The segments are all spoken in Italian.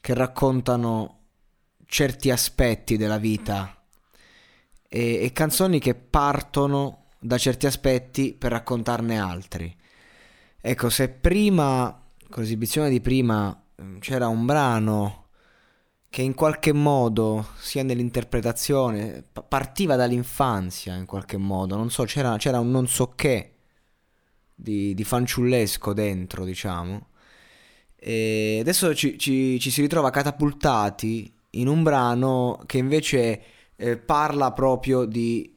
che raccontano certi aspetti della vita e, e, canzoni che partono da certi aspetti per raccontarne altri. Ecco, se prima, con l'esibizione di prima, c'era un brano che in qualche modo, sia nell'interpretazione, partiva dall'infanzia in qualche modo, non so, c'era, c'era un non so che di, di fanciullesco dentro, diciamo. E adesso ci, ci, ci, si ritrova catapultati in un brano che invece eh, parla proprio di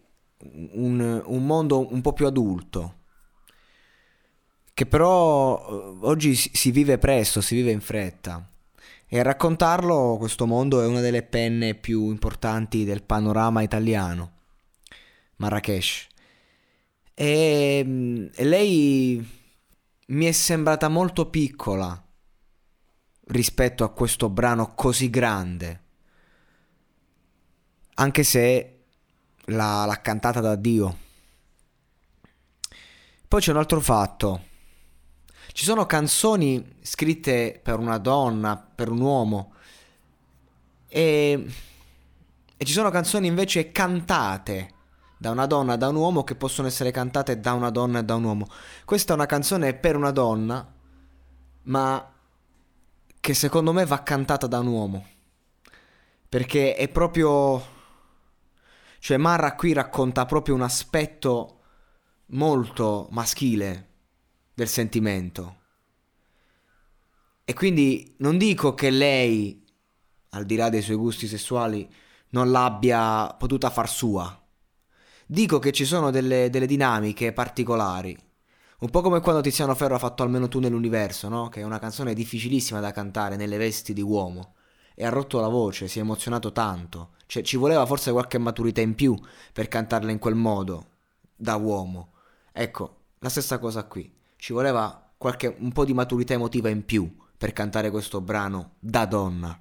un, un, mondo un po' più adulto. Che però eh, oggi si, vive presto, si vive in fretta. E a raccontarlo questo mondo è una delle penne più importanti del panorama italiano, Marrakesh. E, mm, e lei mi è sembrata molto piccola rispetto a questo brano così grande. Anche se l'ha, l'ha cantata da Dio. Poi c'è un altro fatto. Ci sono canzoni scritte per una donna, per un uomo, e, e ci sono canzoni invece cantate da una donna, da un uomo, che possono essere cantate da una donna e da un uomo. Questa è una canzone per una donna, ma che secondo me va cantata da un uomo. Perché è proprio... Cioè Marra qui racconta proprio un aspetto molto maschile del sentimento. E quindi non dico che lei, al di là dei suoi gusti sessuali, non l'abbia potuta far sua Dico che ci sono delle, delle dinamiche particolari. Un po' come quando Tiziano Ferro ha fatto Almeno tu nell'universo, no? Che è una canzone difficilissima da cantare nelle vesti di uomo. E ha rotto la voce, si è emozionato tanto. Cioè, ci voleva forse qualche maturità in più per cantarla in quel modo, da uomo. Ecco, la stessa cosa qui. Ci voleva qualche, un po' di maturità emotiva in più per cantare questo brano da donna.